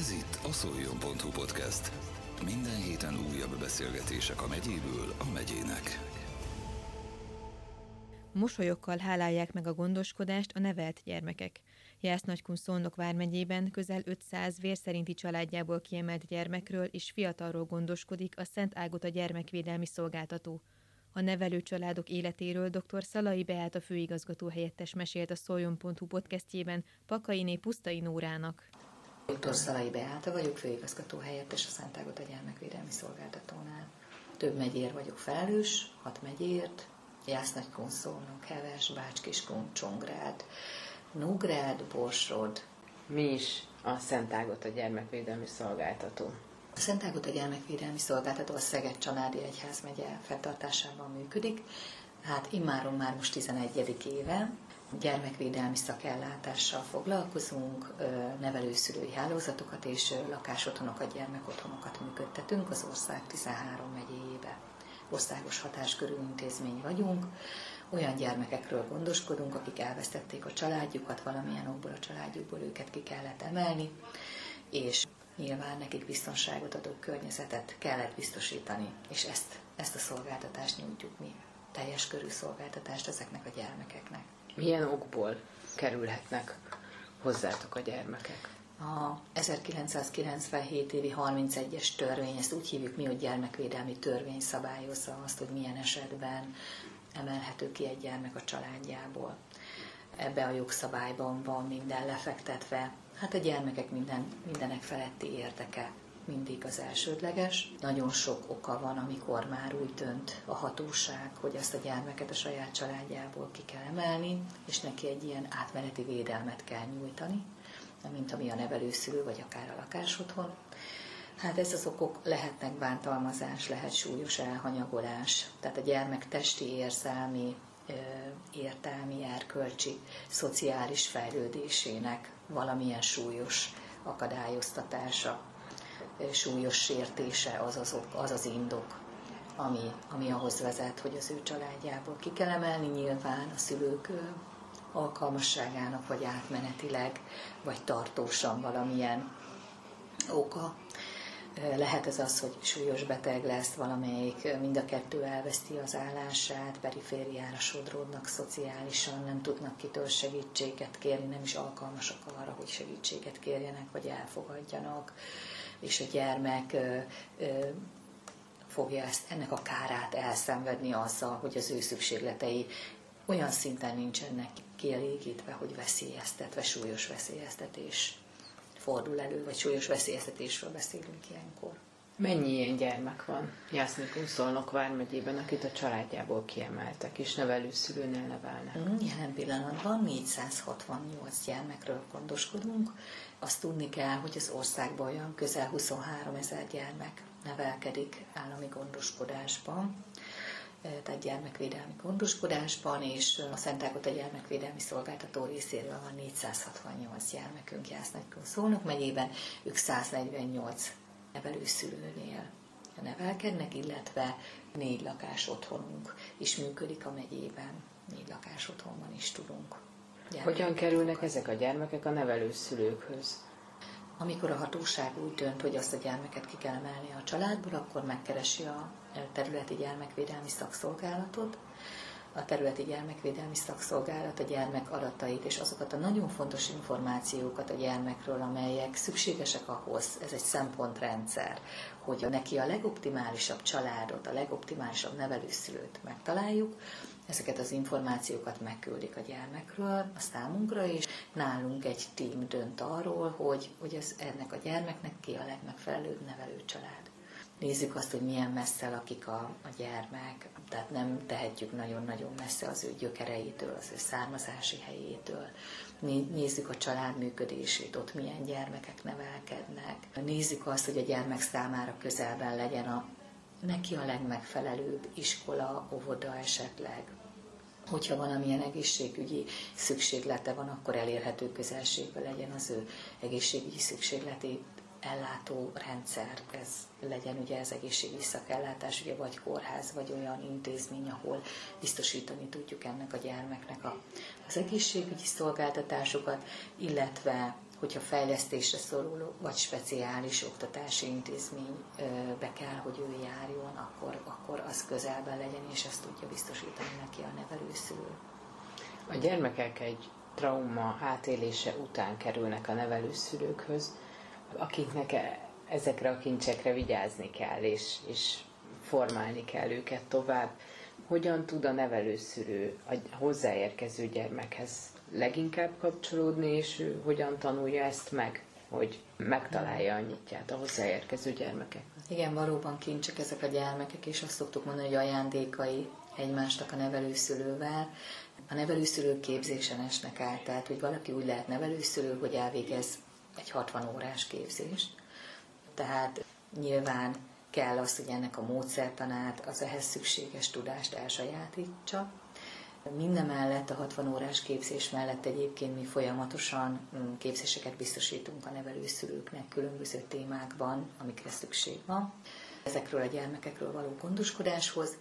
Ez itt a szoljon.hu podcast. Minden héten újabb beszélgetések a megyéből a megyének. Mosolyokkal hálálják meg a gondoskodást a nevelt gyermekek. Jász-Nagykun Szolnok vármegyében közel 500 vérszerinti családjából kiemelt gyermekről és fiatalról gondoskodik a Szent Ágota gyermekvédelmi szolgáltató. A nevelő családok életéről dr. Szalai Beáta főigazgató helyettes mesélt a Szoljon.hu podcastjében Pakainé Pusztai Nórának. Dr. Szalai Beáta vagyok, főigazgató helyettes a Szent Ágota Gyermekvédelmi Szolgáltatónál. Több megyér vagyok felelős, hat megyért, Jász-Nagykun, Szolnok, Heves, Bács-Kiskun, Csongrád, Nógrád, Borsod. Mi is a Szent Ágota Gyermekvédelmi Szolgáltató? A Szent Ágota Gyermekvédelmi Szolgáltató a Szeged Csanádi Egyház megye fenntartásában működik. Hát immáron már most 11. éve, gyermekvédelmi szakellátással foglalkozunk, nevelőszülői hálózatokat és lakásotthonokat, gyermekotthonokat működtetünk az ország 13 megyéjébe. Országos hatáskörű intézmény vagyunk, olyan gyermekekről gondoskodunk, akik elvesztették a családjukat, valamilyen okból a családjukból őket ki kellett emelni, és nyilván nekik biztonságot adó környezetet kellett biztosítani, és ezt, ezt a szolgáltatást nyújtjuk mi, teljes körű szolgáltatást ezeknek a gyermekeknek. Milyen okból kerülhetnek hozzátok a gyermekek? A 1997 évi 31-es törvény, ezt úgy hívjuk mi, hogy gyermekvédelmi törvény szabályozza azt, hogy milyen esetben emelhető ki egy gyermek a családjából. Ebbe a jogszabályban van minden lefektetve. Hát a gyermekek minden, mindenek feletti érdeke mindig az elsődleges. Nagyon sok oka van, amikor már úgy dönt a hatóság, hogy ezt a gyermeket a saját családjából ki kell emelni, és neki egy ilyen átmeneti védelmet kell nyújtani, mint ami a nevelőszülő, vagy akár a lakásotthon. Hát ez az okok lehetnek bántalmazás, lehet súlyos elhanyagolás, tehát a gyermek testi, érzelmi, értelmi, erkölcsi, szociális fejlődésének valamilyen súlyos akadályoztatása, súlyos sértése az az, ok, az, az indok, ami, ami ahhoz vezet, hogy az ő családjából ki kell emelni nyilván a szülők alkalmasságának, vagy átmenetileg, vagy tartósan valamilyen oka. Lehet ez az, hogy súlyos beteg lesz valamelyik, mind a kettő elveszti az állását, perifériára sodródnak szociálisan, nem tudnak kitől segítséget kérni, nem is alkalmasak arra, hogy segítséget kérjenek, vagy elfogadjanak, és a gyermek fogja ezt, ennek a kárát elszenvedni azzal, hogy az ő szükségletei olyan szinten nincsenek kielégítve, hogy veszélyeztetve, súlyos veszélyeztetés fordul elő, vagy súlyos veszélyeztetésről beszélünk ilyenkor. Mennyi ilyen gyermek van Jásznikun Szolnok vármegyében, akit a családjából kiemeltek, és nevelőszülőnél nevelnek? Mm, jelen pillanatban 468 gyermekről gondoskodunk. Azt tudni kell, hogy az országban olyan közel 23 ezer gyermek nevelkedik állami gondoskodásban tehát gyermekvédelmi gondoskodásban, és a Szent Ágota gyermekvédelmi szolgáltató részéről van 468 gyermekünk Jász-Nagykun Szolnok megyében, ők 148 nevelőszülőnél nevelkednek, illetve négy lakás otthonunk is működik a megyében, négy lakás otthonban is tudunk. Hogyan kerülnek ezek a gyermekek a nevelőszülőkhöz? Amikor a hatóság úgy dönt, hogy azt a gyermeket ki kell emelni a családból, akkor megkeresi a területi gyermekvédelmi szakszolgálatot, a területi gyermekvédelmi szakszolgálat a gyermek adatait és azokat a nagyon fontos információkat a gyermekről, amelyek szükségesek ahhoz, ez egy szempontrendszer, hogy neki a legoptimálisabb családot, a legoptimálisabb nevelőszülőt megtaláljuk, ezeket az információkat megküldik a gyermekről, a számunkra, és nálunk egy tím dönt arról, hogy, hogy ez, ennek a gyermeknek ki a legmegfelelőbb nevelő család. Nézzük azt, hogy milyen messze lakik a, a gyermek, tehát nem tehetjük nagyon-nagyon messze az ő gyökereitől, az ő származási helyétől. Nézzük a család működését, ott milyen gyermekek nevelkednek. Nézzük azt, hogy a gyermek számára közelben legyen a neki a legmegfelelőbb iskola, óvoda esetleg, hogyha valamilyen egészségügyi szükséglete van, akkor elérhető közelségben legyen az ő egészségügyi szükségletét ellátó rendszer, ez legyen ugye az egészségügyi szakellátás, ugye vagy kórház, vagy olyan intézmény, ahol biztosítani tudjuk ennek a gyermeknek a, az egészségügyi szolgáltatásokat, illetve hogyha fejlesztésre szoruló vagy speciális oktatási intézménybe kell, hogy ő járjon, akkor, akkor az közelben legyen, és ezt tudja biztosítani neki a nevelőszülő. A gyermekek egy trauma átélése után kerülnek a nevelőszülőkhöz, akiknek e- ezekre a kincsekre vigyázni kell, és, és formálni kell őket tovább. Hogyan tud a nevelőszülő a hozzáérkező gyermekhez leginkább kapcsolódni, és ő hogyan tanulja ezt meg, hogy megtalálja a nyitját a hozzáérkező gyermekek. Igen, valóban kincsek ezek a gyermekek, és azt szoktuk mondani, hogy ajándékai egymásnak a nevelőszülővel. A nevelőszülők képzésen esnek át, tehát hogy valaki úgy lehet nevelőszülő, hogy elvégez egy 60 órás képzést. Tehát nyilván kell az, hogy ennek a módszertanát, az ehhez szükséges tudást elsajátítsa. Mindemellett a 60 órás képzés mellett egyébként mi folyamatosan mm, képzéseket biztosítunk a nevelőszülőknek különböző témákban, amikre szükség van. Ezekről a gyermekekről való gondoskodáshoz.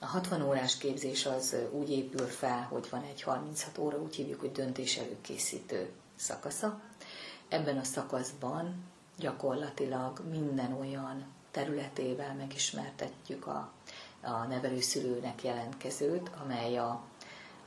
A 60 órás képzés az úgy épül fel, hogy van egy 36 óra, úgy hívjuk, hogy döntés előkészítő szakasza. Ebben a szakaszban gyakorlatilag minden olyan területével megismertetjük a, a nevelőszülőnek jelentkezőt, amely a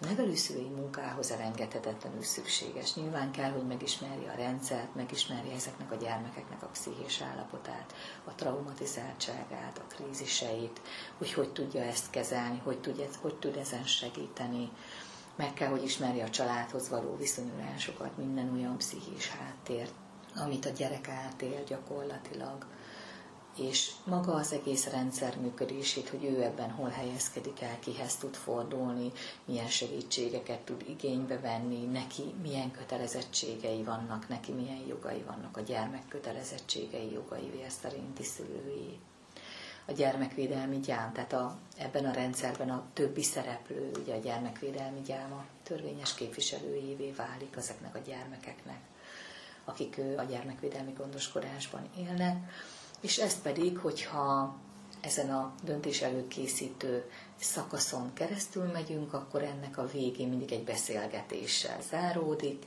nevelőszülői munkához elengedhetetlenül szükséges. Nyilván kell, hogy megismerje a rendszert, megismerje ezeknek a gyermekeknek a pszichés állapotát, a traumatizáltságát, a kríziseit, hogy hogy tudja ezt kezelni, hogy, tudja, hogy tud ezen segíteni. Meg kell, hogy ismerje a családhoz való viszonyulásokat, minden olyan pszichés háttért, amit a gyerek átél gyakorlatilag és maga az egész rendszer működését, hogy ő ebben hol helyezkedik el, kihez tud fordulni, milyen segítségeket tud igénybe venni, neki milyen kötelezettségei vannak, neki milyen jogai vannak, a gyermek kötelezettségei, jogai vér szerinti szülői. A gyermekvédelmi gyám, tehát a, ebben a rendszerben a többi szereplő, ugye a gyermekvédelmi gyám a törvényes képviselőjévé válik ezeknek a gyermekeknek, akik a gyermekvédelmi gondoskodásban élnek. És ezt pedig, hogyha ezen a döntés előkészítő szakaszon keresztül megyünk, akkor ennek a végén mindig egy beszélgetéssel záródik,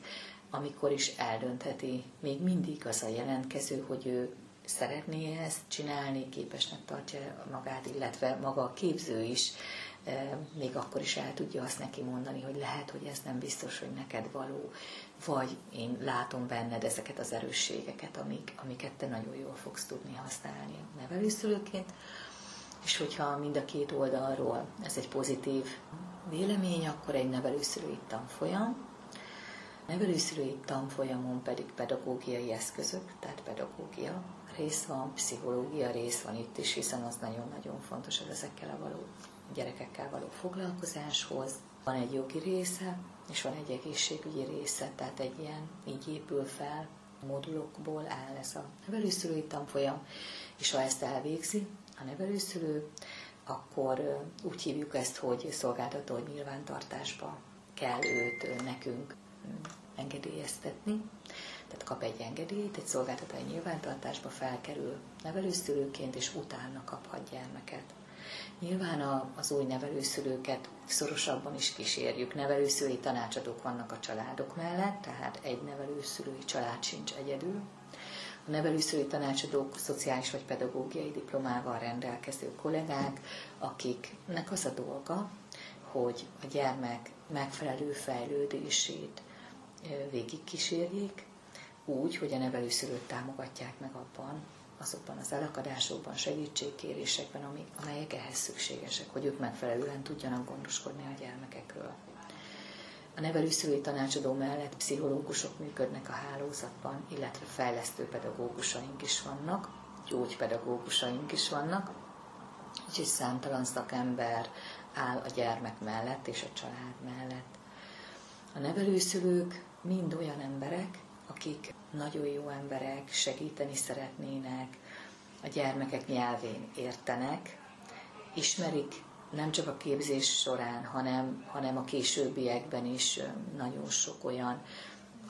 amikor is eldöntheti még mindig az a jelentkező, hogy ő szeretné ezt csinálni, képesnek tartja magát, illetve maga a képző is még akkor is el tudja azt neki mondani, hogy lehet, hogy ez nem biztos, hogy neked való, vagy én látom benned ezeket az erősségeket, amik, amiket te nagyon jól fogsz tudni használni nevelőszülőként, és hogyha mind a két oldalról ez egy pozitív vélemény, akkor egy nevelőszülői tanfolyam, nevelőszülői tanfolyamon pedig pedagógiai eszközök, tehát pedagógia rész van, pszichológia rész van itt is, hiszen az nagyon-nagyon fontos az ezekkel a való gyerekekkel való foglalkozáshoz. Van egy jogi része, és van egy egészségügyi része, tehát egy ilyen így épül fel modulokból áll ez a nevelőszülői tanfolyam, és ha ezt elvégzi a nevelőszülő, akkor úgy hívjuk ezt, hogy szolgáltató nyilvántartásba kell őt nekünk engedélyeztetni. Tehát kap egy engedélyt, egy szolgáltatói nyilvántartásba felkerül nevelőszülőként, és utána kaphat gyermeket. Nyilván a, az új nevelőszülőket szorosabban is kísérjük. Nevelőszülői tanácsadók vannak a családok mellett, tehát egy nevelőszülői család sincs egyedül. A nevelőszülői tanácsadók szociális vagy pedagógiai diplomával rendelkező kollégák, akiknek az a dolga, hogy a gyermek megfelelő fejlődését végigkísérjék, úgy, hogy a nevelőszülőt támogatják meg abban, azokban az elakadásokban, segítségkérésekben, amelyek ehhez szükségesek, hogy ők megfelelően tudjanak gondoskodni a gyermekekről. A nevelőszülői tanácsadó mellett pszichológusok működnek a hálózatban, illetve fejlesztő pedagógusaink is vannak, gyógypedagógusaink is vannak, úgyhogy számtalan szakember áll a gyermek mellett és a család mellett. A nevelőszülők mind olyan emberek, akik nagyon jó emberek, segíteni szeretnének, a gyermekek nyelvén értenek, ismerik nem csak a képzés során, hanem, hanem a későbbiekben is nagyon sok olyan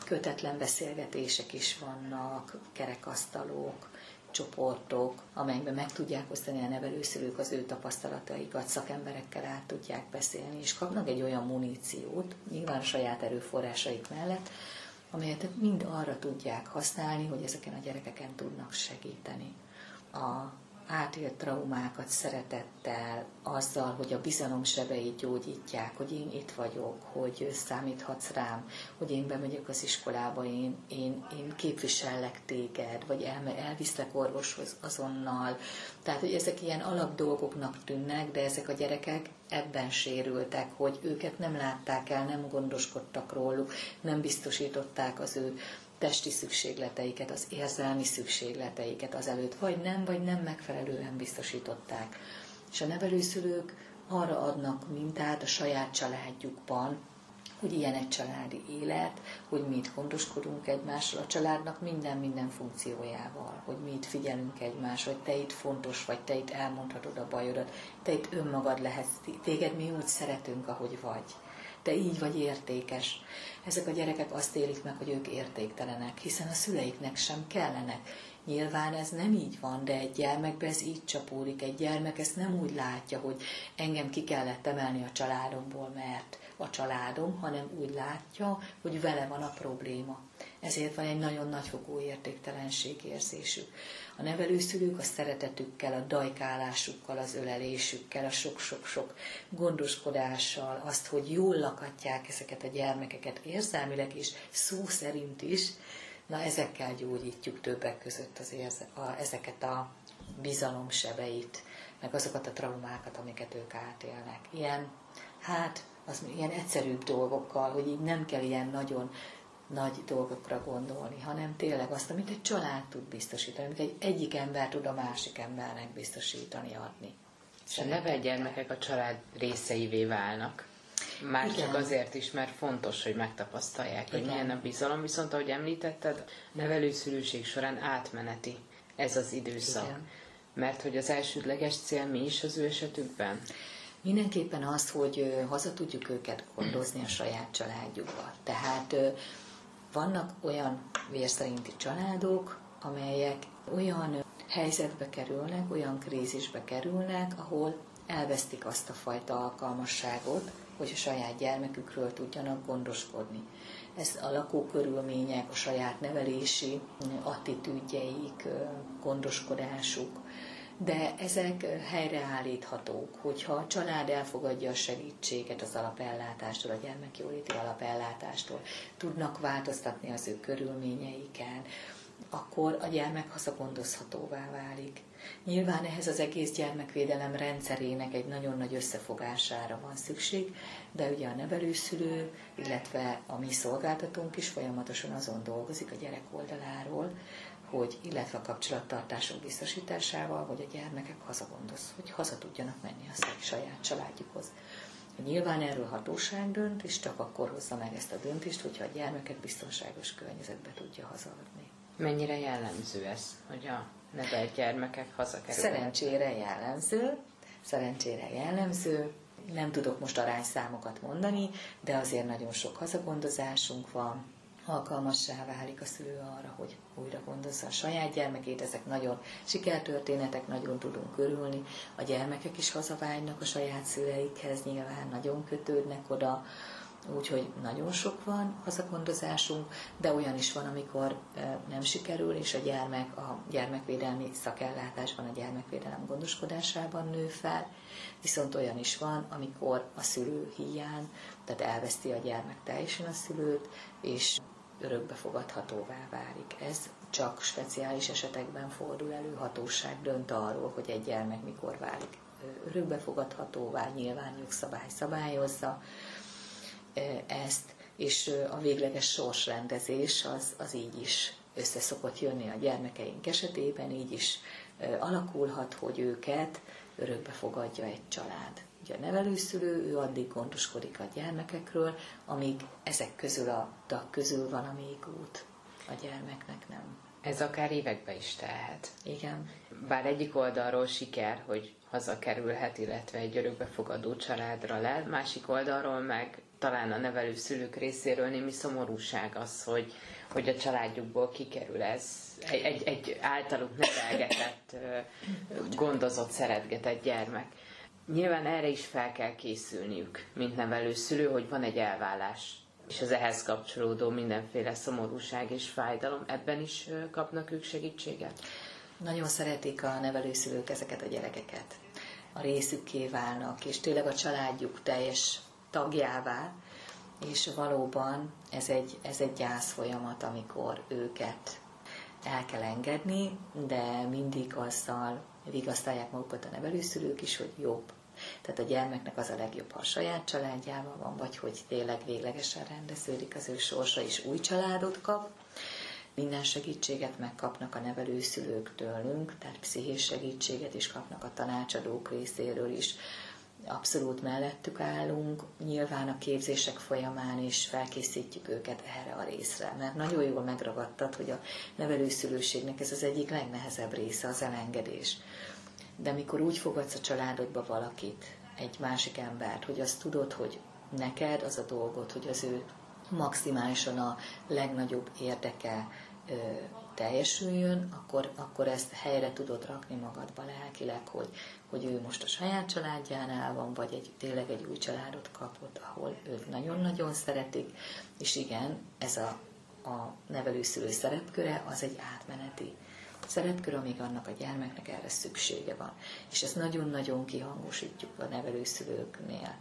kötetlen beszélgetések is vannak, kerekasztalok, csoportok, amelyekben meg tudják osztani a nevelőszülők az ő tapasztalataikat, szakemberekkel át tudják beszélni, és kapnak egy olyan muníciót, nyilván a saját erőforrásaik mellett, amelyet mind arra tudják használni, hogy ezeken a gyerekeken tudnak segíteni. A átélt traumákat szeretettel, azzal, hogy a bizalom sebeit gyógyítják, hogy én itt vagyok, hogy számíthatsz rám, hogy én bemegyek az iskolába, én, én, én képvisellek téged, vagy el, elviszlek orvoshoz azonnal. Tehát, hogy ezek ilyen alapdolgoknak tűnnek, de ezek a gyerekek ebben sérültek, hogy őket nem látták el, nem gondoskodtak róluk, nem biztosították az ő testi szükségleteiket, az érzelmi szükségleteiket azelőtt vagy nem, vagy nem megfelelően biztosították. És a nevelőszülők arra adnak mintát a saját családjukban, hogy ilyen egy családi élet, hogy mi itt gondoskodunk egymásról, a családnak minden-minden funkciójával, hogy mi figyelünk egymás, hogy te itt fontos vagy, te itt elmondhatod a bajodat, te itt önmagad lehetsz, téged mi úgy szeretünk, ahogy vagy te így vagy értékes. Ezek a gyerekek azt élik meg, hogy ők értéktelenek, hiszen a szüleiknek sem kellenek. Nyilván ez nem így van, de egy gyermekbe ez így csapódik. Egy gyermek ezt nem úgy látja, hogy engem ki kellett emelni a családomból, mert a családom, hanem úgy látja, hogy vele van a probléma. Ezért van egy nagyon nagyfokú értéktelenség érzésük. A nevelőszülők a szeretetükkel, a dajkálásukkal, az ölelésükkel, a sok-sok-sok gondoskodással, azt, hogy jól lakatják ezeket a gyermekeket érzelmileg is, szó szerint is, na ezekkel gyógyítjuk többek között az érze, a, ezeket a bizalomsebeit, meg azokat a traumákat, amiket ők átélnek. Ilyen, hát, az ilyen egyszerűbb dolgokkal, hogy így nem kell ilyen nagyon nagy dolgokra gondolni, hanem tényleg azt, amit egy család tud biztosítani, amit egy egyik ember tud a másik embernek biztosítani, adni. És a nevelt gyermekek a család részeivé válnak. Már Igen. csak azért is, mert fontos, hogy megtapasztalják, Igen. hogy milyen a bizalom, viszont ahogy említetted, nevelőszülőség során átmeneti ez az időszak. Igen. Mert hogy az elsődleges cél mi is az ő esetükben? Mindenképpen az, hogy haza tudjuk őket gondozni a saját családjukba. Tehát vannak olyan vérszerinti családok, amelyek olyan helyzetbe kerülnek, olyan krízisbe kerülnek, ahol elvesztik azt a fajta alkalmasságot, hogy a saját gyermekükről tudjanak gondoskodni. Ez a lakókörülmények, a saját nevelési attitűdjeik, gondoskodásuk, de ezek helyreállíthatók, hogyha a család elfogadja a segítséget az alapellátástól, a gyermekjóléti alapellátástól, tudnak változtatni az ő körülményeiken, akkor a gyermek hazagondozhatóvá válik. Nyilván ehhez az egész gyermekvédelem rendszerének egy nagyon nagy összefogására van szükség, de ugye a nevelőszülő, illetve a mi szolgáltatónk is folyamatosan azon dolgozik a gyerek oldaláról, hogy, illetve a kapcsolattartások biztosításával, hogy a gyermekek hazagondoz, hogy haza tudjanak menni a saját családjukhoz. Nyilván erről hatóság dönt, és csak akkor hozza meg ezt a döntést, hogyha a gyermeket biztonságos környezetbe tudja hazaadni. Mennyire jellemző ez, hogy a nevelt gyermekek hazakerülnek? Szerencsére jellemző, szerencsére jellemző. Nem tudok most arányszámokat mondani, de azért nagyon sok hazagondozásunk van, alkalmassá válik a szülő arra, hogy újra gondozza a saját gyermekét. Ezek nagyon sikertörténetek, nagyon tudunk örülni. A gyermekek is hazavágynak a saját szüleikhez, nyilván nagyon kötődnek oda, úgyhogy nagyon sok van hazagondozásunk, de olyan is van, amikor nem sikerül, és a gyermek a gyermekvédelmi szakellátásban, a gyermekvédelem gondoskodásában nő fel, viszont olyan is van, amikor a szülő hiány, tehát elveszti a gyermek teljesen a szülőt, és örökbefogadhatóvá válik. Ez csak speciális esetekben fordul elő, hatóság dönt arról, hogy egy gyermek mikor válik örökbefogadhatóvá, nyilván jogszabály szabályozza ezt, és a végleges sorsrendezés az, az így is össze szokott jönni a gyermekeink esetében, így is alakulhat, hogy őket örökbe fogadja egy család. Ugye a nevelőszülő, ő addig gondoskodik a gyermekekről, amíg ezek közül a tag közül van a még út. A gyermeknek nem. Ez akár évekbe is telhet. Igen. Bár egyik oldalról siker, hogy hazakerülhet, illetve egy örökbefogadó családra lel, másik oldalról meg talán a nevelő szülők részéről némi szomorúság az, hogy, hogy a családjukból kikerül ez. Egy, egy, egy általuk nevelgetett, gondozott, szeretgetett gyermek. Nyilván erre is fel kell készülniük, mint nevelőszülő, hogy van egy elvállás és az ehhez kapcsolódó mindenféle szomorúság és fájdalom, ebben is kapnak ők segítséget? Nagyon szeretik a nevelőszülők ezeket a gyerekeket. A részükké válnak, és tényleg a családjuk teljes tagjává, és valóban ez egy, ez egy gyász folyamat, amikor őket el kell engedni, de mindig azzal vigasztalják magukat a nevelőszülők is, hogy jobb. Tehát a gyermeknek az a legjobb, ha a saját családjával van, vagy hogy tényleg véglegesen rendeződik az ő sorsa, és új családot kap. Minden segítséget megkapnak a nevelőszülők tőlünk, tehát pszichés segítséget is kapnak a tanácsadók részéről is, abszolút mellettük állunk, nyilván a képzések folyamán is felkészítjük őket erre a részre, mert nagyon jól megragadtad, hogy a nevelőszülőségnek ez az egyik legnehezebb része, az elengedés. De mikor úgy fogadsz a családodba valakit, egy másik embert, hogy azt tudod, hogy neked az a dolgod, hogy az ő maximálisan a legnagyobb érdeke ö, teljesüljön, akkor, akkor ezt helyre tudod rakni magadba lelkileg, hogy hogy ő most a saját családjánál van, vagy egy, tényleg egy új családot kapott, ahol őt nagyon-nagyon szeretik, és igen, ez a, a nevelőszülő szerepköre az egy átmeneti szerepkör, amíg annak a gyermeknek erre szüksége van. És ezt nagyon-nagyon kihangosítjuk a nevelőszülőknél.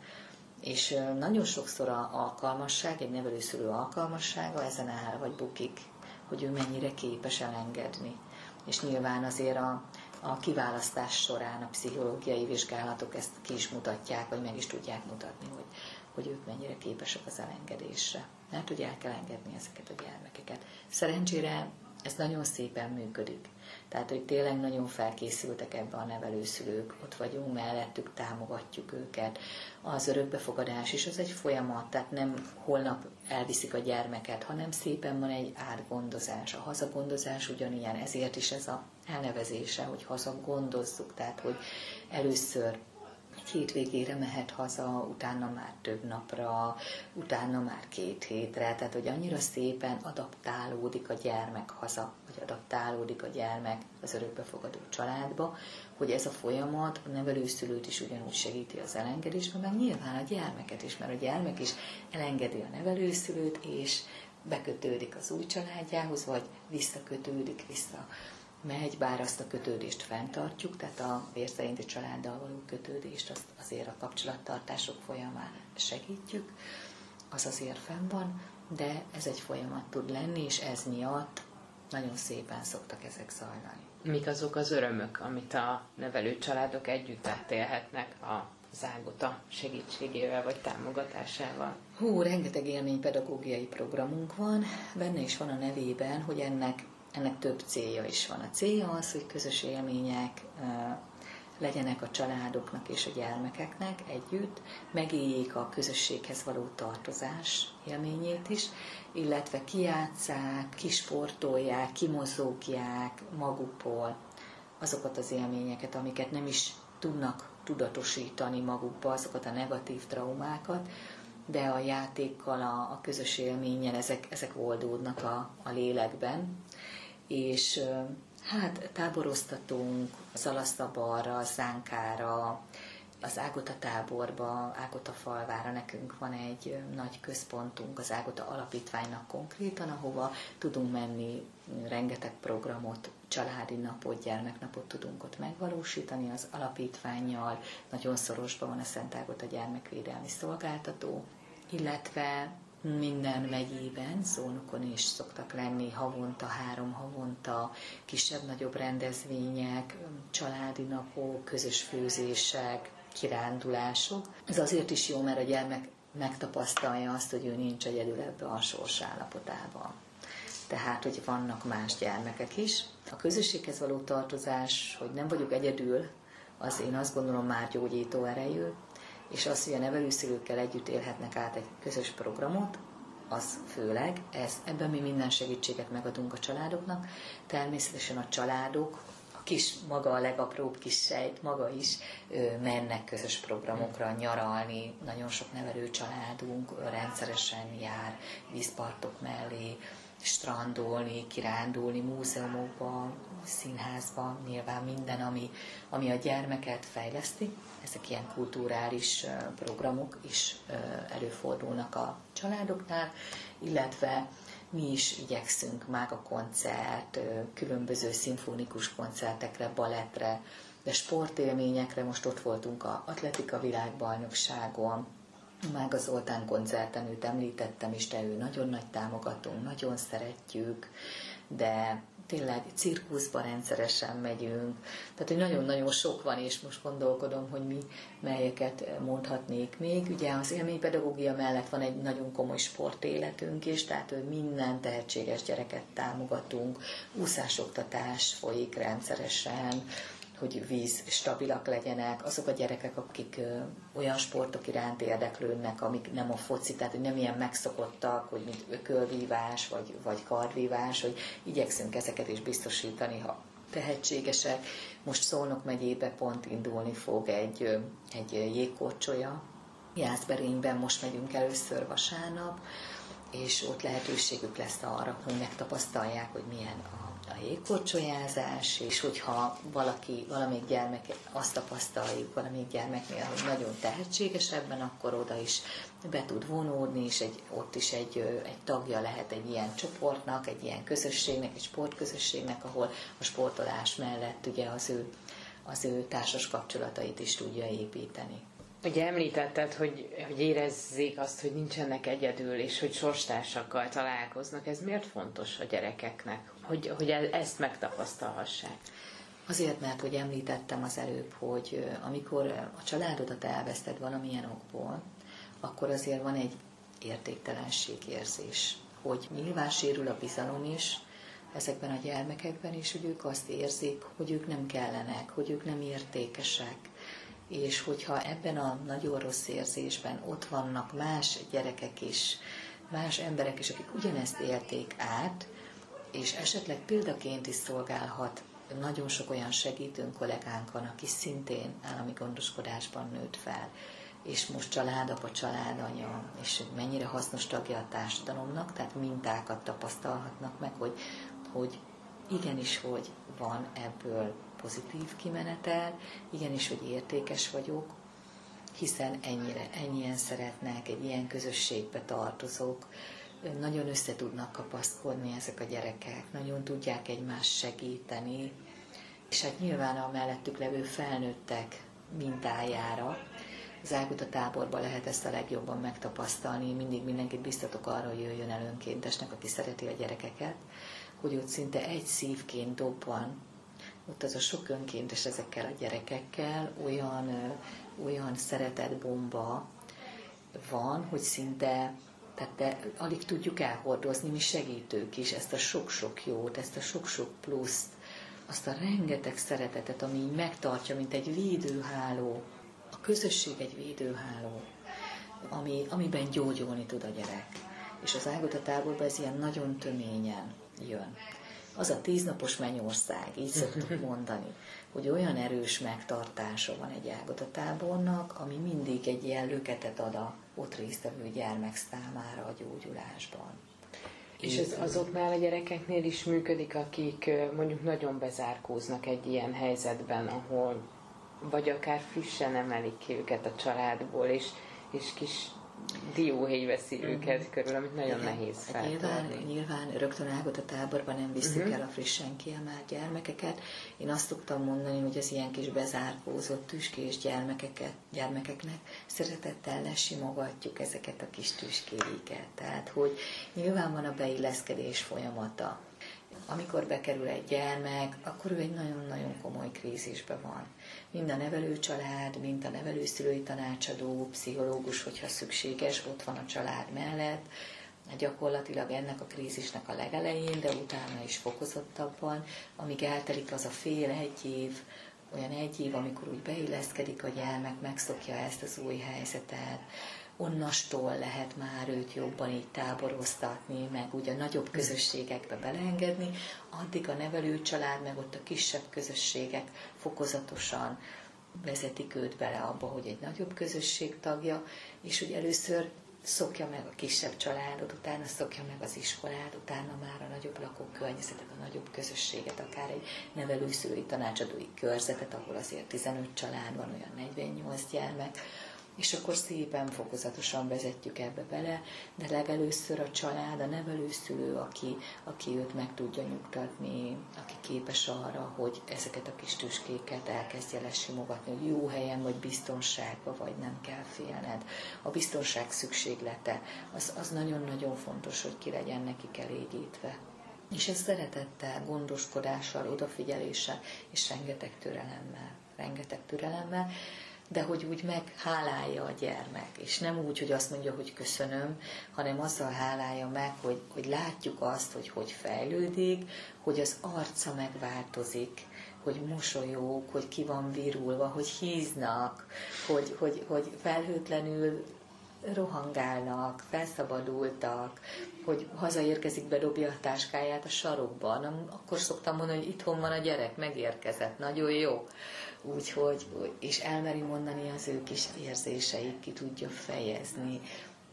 És nagyon sokszor a alkalmasság, egy nevelőszülő alkalmassága ezen áll, vagy bukik, hogy ő mennyire képes elengedni. És nyilván azért a, a kiválasztás során a pszichológiai vizsgálatok ezt ki is mutatják, vagy meg is tudják mutatni, hogy, hogy ők mennyire képesek az elengedésre. Mert hogy el kell engedni ezeket a gyermekeket. Szerencsére ez nagyon szépen működik. Tehát, hogy tényleg nagyon felkészültek ebbe a nevelőszülők, ott vagyunk mellettük, támogatjuk őket. Az örökbefogadás is az egy folyamat, tehát nem holnap elviszik a gyermeket, hanem szépen van egy átgondozás. A hazagondozás ugyanilyen, ezért is ez a elnevezése, hogy hazagondozzuk, tehát hogy először hétvégére mehet haza, utána már több napra, utána már két hétre, tehát hogy annyira szépen adaptálódik a gyermek haza, vagy adaptálódik a gyermek az örökbefogadó családba, hogy ez a folyamat a nevelőszülőt is ugyanúgy segíti az elengedésben, meg nyilván a gyermeket is, mert a gyermek is elengedi a nevelőszülőt, és bekötődik az új családjához, vagy visszakötődik vissza megy, bár azt a kötődést fenntartjuk, tehát a vérszerinti családdal való kötődést azt azért a kapcsolattartások folyamán segítjük, az azért fenn van, de ez egy folyamat tud lenni, és ez miatt nagyon szépen szoktak ezek zajlani. Mik azok az örömök, amit a nevelő családok együtt átélhetnek a zágota segítségével vagy támogatásával? Hú, rengeteg élmény pedagógiai programunk van, benne is van a nevében, hogy ennek ennek több célja is van. A célja az, hogy közös élmények legyenek a családoknak és a gyermekeknek együtt, megéljék a közösséghez való tartozás élményét is, illetve kiátszák, kisportolják, kimozogják magukból azokat az élményeket, amiket nem is tudnak tudatosítani magukba, azokat a negatív traumákat, de a játékkal, a, a közös élménnyel ezek, ezek oldódnak a, a lélekben, és hát táboroztatunk Zalasztabalra, Zánkára, az Ágota táborba, Ágota falvára. Nekünk van egy nagy központunk, az Ágota alapítványnak konkrétan, ahova tudunk menni, rengeteg programot, családi napot, gyermeknapot tudunk ott megvalósítani az alapítványjal, nagyon szorosban van a Szent Ágota gyermekvédelmi szolgáltató, illetve minden megyében, szónokon is szoktak lenni havonta, három havonta, kisebb-nagyobb rendezvények, családi napok, közös főzések, kirándulások. Ez azért is jó, mert a gyermek megtapasztalja azt, hogy ő nincs egyedül ebbe a sors állapotában. Tehát, hogy vannak más gyermekek is. A közösséghez való tartozás, hogy nem vagyok egyedül, az én azt gondolom már gyógyító erejű, és az, hogy a nevelőszülőkkel együtt élhetnek át egy közös programot, az főleg, ez, ebben mi minden segítséget megadunk a családoknak. Természetesen a családok, a kis, maga a legapróbb kis sejt, maga is ö, mennek közös programokra nyaralni. Nagyon sok nevelő családunk rendszeresen jár vízpartok mellé, strandolni, kirándulni, múzeumokba, színházba, nyilván minden, ami, ami a gyermeket fejleszti. Ezek ilyen kulturális programok is előfordulnak a családoknál, illetve mi is igyekszünk a koncert, különböző szimfonikus koncertekre, balettre, de sportélményekre, most ott voltunk a Atletika világbajnokságon, Mága Zoltán koncerten őt említettem is, de ő nagyon nagy támogatónk, nagyon szeretjük, de tényleg cirkuszba rendszeresen megyünk. Tehát, hogy nagyon-nagyon sok van, és most gondolkodom, hogy mi melyeket mondhatnék még. Ugye az élménypedagógia mellett van egy nagyon komoly sportéletünk is, tehát hogy minden tehetséges gyereket támogatunk, úszásoktatás folyik rendszeresen, hogy víz stabilak legyenek, azok a gyerekek, akik olyan sportok iránt érdeklődnek, amik nem a foci, tehát hogy nem ilyen megszokottak, hogy mint ökölvívás, vagy, vagy kardvívás, hogy igyekszünk ezeket is biztosítani, ha tehetségesek. Most Szolnok megyébe pont indulni fog egy, egy jégkorcsolya. Jászberényben most megyünk először vasárnap, és ott lehetőségük lesz arra, hogy megtapasztalják, hogy milyen a a jégkorcsolyázás, és hogyha valaki, valamelyik gyermek, azt tapasztaljuk valamelyik gyermeknél, hogy nagyon tehetséges ebben, akkor oda is be tud vonódni, és egy, ott is egy, egy tagja lehet egy ilyen csoportnak, egy ilyen közösségnek, egy sportközösségnek, ahol a sportolás mellett ugye az ő, az ő társas kapcsolatait is tudja építeni. Ugye említetted, hogy, hogy érezzék azt, hogy nincsenek egyedül, és hogy sorstársakkal találkoznak. Ez miért fontos a gyerekeknek, hogy, hogy e- ezt megtapasztalhassák? Azért, mert hogy említettem az előbb, hogy amikor a családodat elveszted valamilyen okból, akkor azért van egy értéktelenségérzés, hogy nyilván sérül a bizalom is, ezekben a gyermekekben is, hogy ők azt érzik, hogy ők nem kellenek, hogy ők nem értékesek, és hogyha ebben a nagyon rossz érzésben ott vannak más gyerekek is, más emberek is, akik ugyanezt élték át, és esetleg példaként is szolgálhat nagyon sok olyan segítőnk kollégánk van, aki szintén állami gondoskodásban nőtt fel, és most családapa, családanya, és mennyire hasznos tagja a társadalomnak, tehát mintákat tapasztalhatnak meg, hogy, hogy igenis, hogy van ebből pozitív kimenetel, igenis, hogy értékes vagyok, hiszen ennyire, ennyien szeretnek, egy ilyen közösségbe tartozok, nagyon össze tudnak kapaszkodni ezek a gyerekek, nagyon tudják egymást segíteni, és hát nyilván a mellettük levő felnőttek mintájára, az Águta táborban lehet ezt a legjobban megtapasztalni. Mindig mindenkit biztatok arra, hogy jöjjön el önkéntesnek, aki szereti a gyerekeket, hogy ott szinte egy szívként dobban ott az a sok önkéntes ezekkel a gyerekekkel, olyan, olyan szeretetbomba van, hogy szinte tehát de alig tudjuk elhordozni, mi segítők is, ezt a sok-sok jót, ezt a sok-sok pluszt, azt a rengeteg szeretetet, ami így megtartja, mint egy védőháló. A közösség egy védőháló, ami, amiben gyógyulni tud a gyerek. És az Ágota táborban ez ilyen nagyon töményen jön az a tíznapos mennyország, így szoktuk mondani, hogy olyan erős megtartása van egy tábornak, ami mindig egy ilyen löketet ad a ott résztvevő gyermek számára a gyógyulásban. És ez azoknál a gyerekeknél is működik, akik mondjuk nagyon bezárkóznak egy ilyen helyzetben, ahol vagy akár frissen emelik ki őket a családból, és, és kis dióhéj veszi uh-huh. őket körül, amit nagyon Igen. nehéz hát feltolni. Nyilván, nyilván rögtön ágot a táborban nem visszük uh-huh. el a frissen kiemelt gyermekeket. Én azt szoktam mondani, hogy az ilyen kis bezárkózott tüskés gyermekeket, gyermekeknek szeretettel lesimogatjuk ezeket a kis tüskéiket. Tehát, hogy nyilván van a beilleszkedés folyamata amikor bekerül egy gyermek, akkor ő egy nagyon-nagyon komoly krízisbe van. Mind a nevelőcsalád, mind a nevelőszülői tanácsadó, pszichológus, hogyha szükséges, ott van a család mellett, gyakorlatilag ennek a krízisnek a legelején, de utána is fokozottabban, amíg eltelik az a fél, egy év, olyan egy év, amikor úgy beilleszkedik a gyermek, megszokja ezt az új helyzetet, onnastól lehet már őt jobban így táboroztatni, meg ugye nagyobb közösségekbe beleengedni, addig a nevelőcsalád, meg ott a kisebb közösségek fokozatosan vezetik őt bele abba, hogy egy nagyobb közösség tagja, és hogy először szokja meg a kisebb családot, utána szokja meg az iskolát, utána már a nagyobb lakókörnyezetet, a nagyobb közösséget, akár egy nevelőszülői tanácsadói körzetet, ahol azért 15 család van, olyan 48 gyermek, és akkor szépen fokozatosan vezetjük ebbe bele, de legelőször a család, a nevelőszülő, aki, aki őt meg tudja nyugtatni, aki képes arra, hogy ezeket a kis tüskéket elkezdje lesimogatni, hogy jó helyen vagy biztonságban, vagy nem kell félned. A biztonság szükséglete, az, az nagyon-nagyon fontos, hogy ki legyen nekik elégítve. És ez szeretettel, gondoskodással, odafigyeléssel, és rengeteg türelemmel, rengeteg türelemmel, de hogy úgy meghálálja a gyermek, és nem úgy, hogy azt mondja, hogy köszönöm, hanem azzal hálálja meg, hogy, hogy látjuk azt, hogy hogy fejlődik, hogy az arca megváltozik, hogy mosolyog, hogy ki van virulva, hogy híznak, hogy, hogy, hogy felhőtlenül rohangálnak, felszabadultak, hogy hazaérkezik, bedobja a táskáját a sarokban. Akkor szoktam mondani, hogy itthon van a gyerek, megérkezett, nagyon jó. Úgyhogy, és elmeri mondani az ő kis érzéseit, ki tudja fejezni.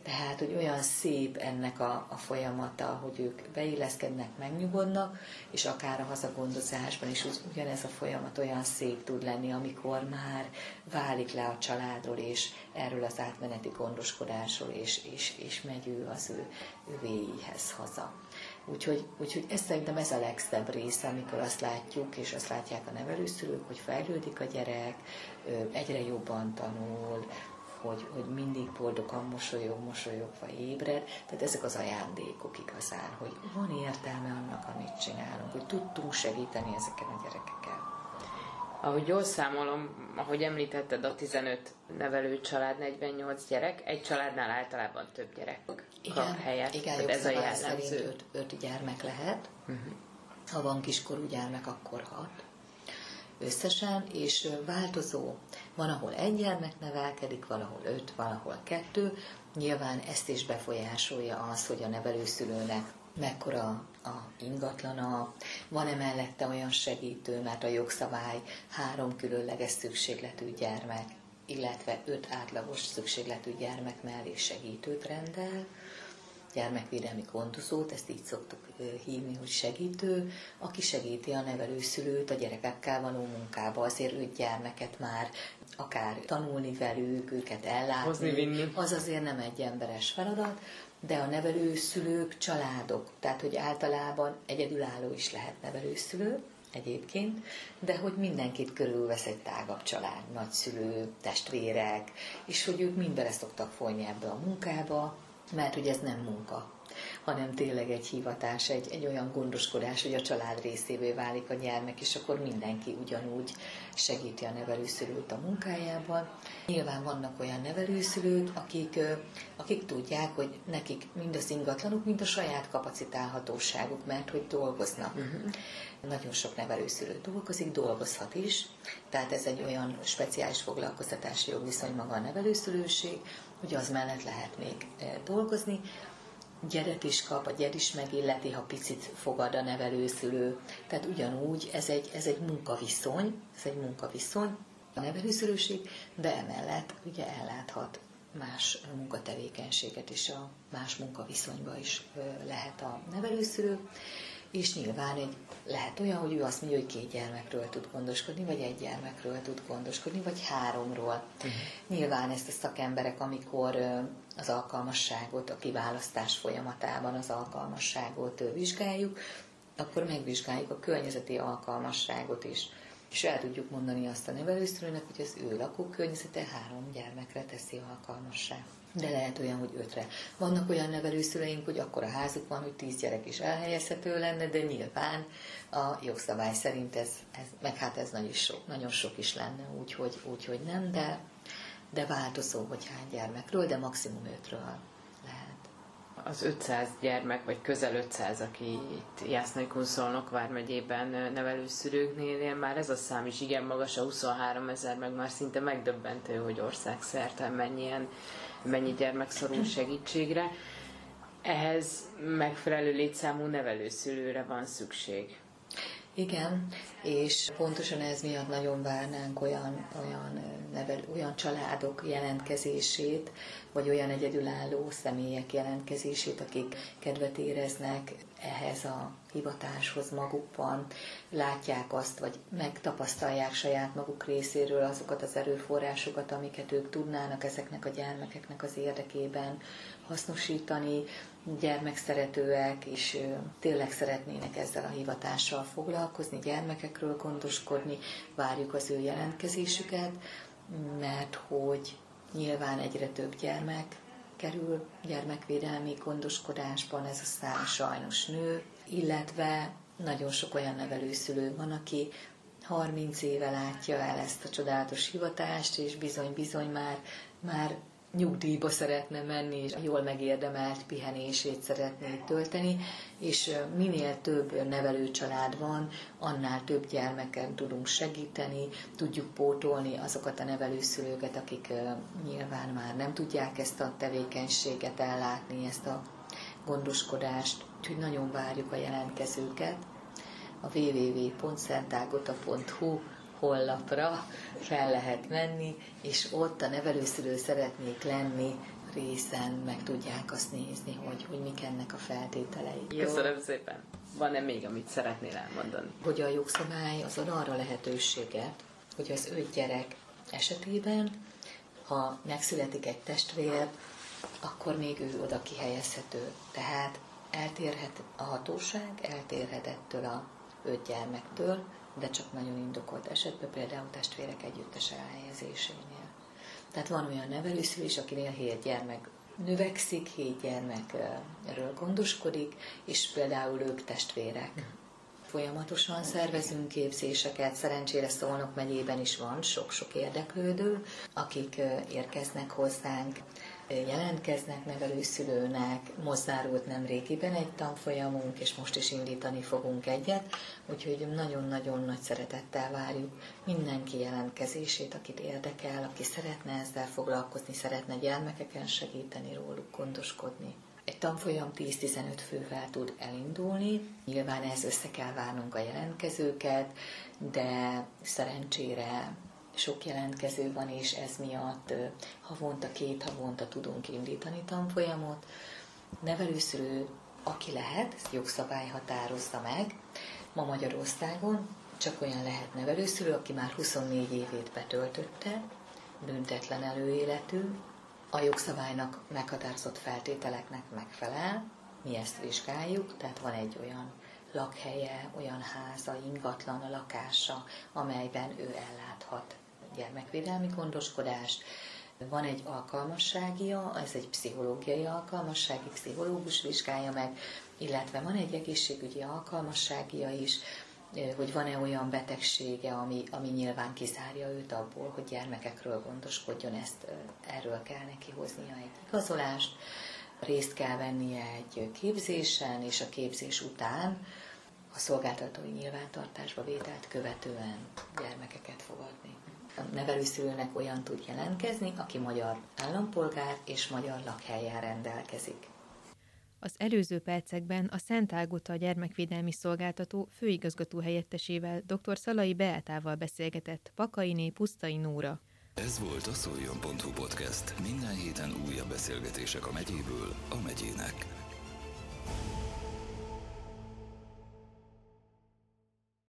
Tehát, hogy olyan szép ennek a, a folyamata, hogy ők beilleszkednek, megnyugodnak, és akár a hazagondozásban is ugyanez a folyamat olyan szép tud lenni, amikor már válik le a családról, és erről az átmeneti gondoskodásról, és, és, és megy ő az ő, övéihez haza. Úgyhogy, úgyhogy ez szerintem ez a legszebb része, amikor azt látjuk, és azt látják a nevelőszülők, hogy fejlődik a gyerek, egyre jobban tanul, hogy, hogy mindig boldogan mosolyog, mosolyogva ébred. Tehát ezek az ajándékok igazán, hogy van értelme annak, amit csinálunk, hogy tudtunk segíteni ezeken a gyerekeken. Ahogy jól számolom, ahogy említetted, a 15 nevelő család, 48 gyerek, egy családnál általában több gyerek igen, kap helyet. Igen, ez a jellemző. 5, 5 gyermek lehet. Uh-huh. Ha van kiskorú gyermek, akkor 6 összesen, és változó. Van, ahol egy gyermek nevelkedik, valahol öt, valahol kettő. Nyilván ezt is befolyásolja az, hogy a nevelőszülőnek mekkora a ingatlana, van-e mellette olyan segítő, mert a jogszabály három különleges szükségletű gyermek, illetve öt átlagos szükségletű gyermek mellé segítőt rendel, gyermekvédelmi gondozót, ezt így szoktuk hívni, hogy segítő, aki segíti a nevelőszülőt a gyerekekkel való munkába, azért öt gyermeket már akár tanulni velük, őket ellátni, Hozni, vinni. az azért nem egy emberes feladat, de a nevelőszülők családok, tehát hogy általában egyedülálló is lehet nevelőszülő, egyébként, de hogy mindenkit körülvesz egy tágabb család, nagyszülő, testvérek, és hogy ők mind bele szoktak folyni ebbe a munkába, mert hogy ez nem munka, hanem tényleg egy hivatás, egy, egy olyan gondoskodás, hogy a család részévé válik a gyermek, és akkor mindenki ugyanúgy segíti a nevelőszülőt a munkájában. Nyilván vannak olyan nevelőszülők, akik, akik tudják, hogy nekik mind az ingatlanuk, mind a saját kapacitálhatóságuk, mert hogy dolgoznak. Uh-huh. Nagyon sok nevelőszülő dolgozik, dolgozhat is, tehát ez egy olyan speciális foglalkoztatási jogviszony maga a nevelőszülőség, hogy az mellett lehet még dolgozni, gyeret is kap, a gyed is megilleti, ha picit fogad a nevelőszülő. Tehát ugyanúgy ez egy, ez egy munkaviszony, ez egy munkaviszony, a nevelőszülőség, de emellett ugye elláthat más munkatevékenységet is, a más munkaviszonyba is lehet a nevelőszülő és nyilván egy, lehet olyan, hogy ő azt mondja, hogy két gyermekről tud gondoskodni, vagy egy gyermekről tud gondoskodni, vagy háromról. Uh-huh. Nyilván ezt a szakemberek, amikor az alkalmasságot, a kiválasztás folyamatában az alkalmasságot vizsgáljuk, akkor megvizsgáljuk a környezeti alkalmasságot is. És el tudjuk mondani azt a nevelőszülőnek, hogy az ő lakókörnyezete három gyermekre teszi alkalmassá de lehet olyan, hogy ötre. Vannak olyan nevelőszüleink, hogy akkor a házuk van, hogy tíz gyerek is elhelyezhető lenne, de nyilván a jogszabály szerint ez, ez meg hát ez nagyon sok, nagyon sok is lenne, úgyhogy, úgyhogy nem, de, de változó, hogy hány gyermekről, de maximum ötről. Az 500 gyermek, vagy közel 500, aki itt Jásznai Kunszolnok vármegyében nevelőszülőknél már ez a szám is igen magas, a 23 ezer, meg már szinte megdöbbentő, hogy országszerte mennyien mennyi gyermek szorul segítségre. Ehhez megfelelő létszámú nevelőszülőre van szükség. Igen, és pontosan ez miatt nagyon várnánk olyan, olyan, nevel, olyan családok jelentkezését, vagy olyan egyedülálló személyek jelentkezését, akik kedvet éreznek ehhez a hivatáshoz magukban, látják azt, vagy megtapasztalják saját maguk részéről azokat az erőforrásokat, amiket ők tudnának ezeknek a gyermekeknek az érdekében hasznosítani, gyermekszeretőek, és tényleg szeretnének ezzel a hivatással foglalkozni, gyermekekről gondoskodni, várjuk az ő jelentkezésüket, mert hogy nyilván egyre több gyermek kerül gyermekvédelmi gondoskodásban, ez a szám sajnos nő, illetve nagyon sok olyan nevelőszülő van, aki 30 éve látja el ezt a csodálatos hivatást, és bizony-bizony már, már nyugdíjba szeretne menni, és jól megérdemelt pihenését szeretné tölteni, és minél több nevelőcsalád van, annál több gyermeken tudunk segíteni, tudjuk pótolni azokat a nevelőszülőket, akik nyilván már nem tudják ezt a tevékenységet ellátni, ezt a gondoskodást, úgyhogy nagyon várjuk a jelentkezőket. A www.szentágota.hu honlapra fel lehet menni, és ott a nevelőszülő szeretnék lenni, részen meg tudják azt nézni, hogy, hogy mik ennek a feltételei. Jó. Köszönöm szépen. Van-e még, amit szeretnél elmondani? Hogy a jogszabály az ad arra lehetőséget, hogy az öt gyerek esetében, ha megszületik egy testvér, akkor még ő oda kihelyezhető. Tehát eltérhet a hatóság, eltérhet ettől a öt gyermektől, de csak nagyon indokolt esetben, például testvérek együttes elhelyezésénél. Tehát van olyan nevelőszülés, akinél hét gyermek növekszik, hét gyermekről gondoskodik, és például ők testvérek. Folyamatosan szervezünk képzéseket, szerencsére Szolnok megyében is van sok-sok érdeklődő, akik érkeznek hozzánk jelentkeznek nevelőszülőnek, most nem régiben egy tanfolyamunk, és most is indítani fogunk egyet, úgyhogy nagyon-nagyon nagy szeretettel várjuk mindenki jelentkezését, akit érdekel, aki szeretne ezzel foglalkozni, szeretne gyermekeken segíteni róluk, gondoskodni. Egy tanfolyam 10-15 fővel tud elindulni, nyilván ez össze kell várnunk a jelentkezőket, de szerencsére sok jelentkező van, és ez miatt havonta, két havonta tudunk indítani tanfolyamot. Nevelőszülő, aki lehet, ezt jogszabály határozza meg. Ma Magyarországon csak olyan lehet nevelőszülő, aki már 24 évét betöltötte, büntetlen előéletű, a jogszabálynak meghatározott feltételeknek megfelel, mi ezt vizsgáljuk, tehát van egy olyan lakhelye, olyan háza, ingatlan a lakása, amelyben ő elláthat gyermekvédelmi gondoskodást, van egy alkalmasságia, ez egy pszichológiai alkalmassági, pszichológus vizsgálja meg, illetve van egy egészségügyi alkalmasságia is, hogy van-e olyan betegsége, ami, ami nyilván kizárja őt abból, hogy gyermekekről gondoskodjon, ezt erről kell neki hoznia egy igazolást, részt kell vennie egy képzésen, és a képzés után a szolgáltatói nyilvántartásba vételt követően gyermekeket fogadni. A nevelőszülőnek olyan tud jelentkezni, aki magyar állampolgár és magyar lakhelyen rendelkezik. Az előző percekben a Szent Ágota gyermekvédelmi szolgáltató főigazgató helyettesével dr. Szalai Beátával beszélgetett Pakainé Pusztai Nóra. Ez volt a szoljon.hu podcast. Minden héten újabb beszélgetések a megyéből a megyének.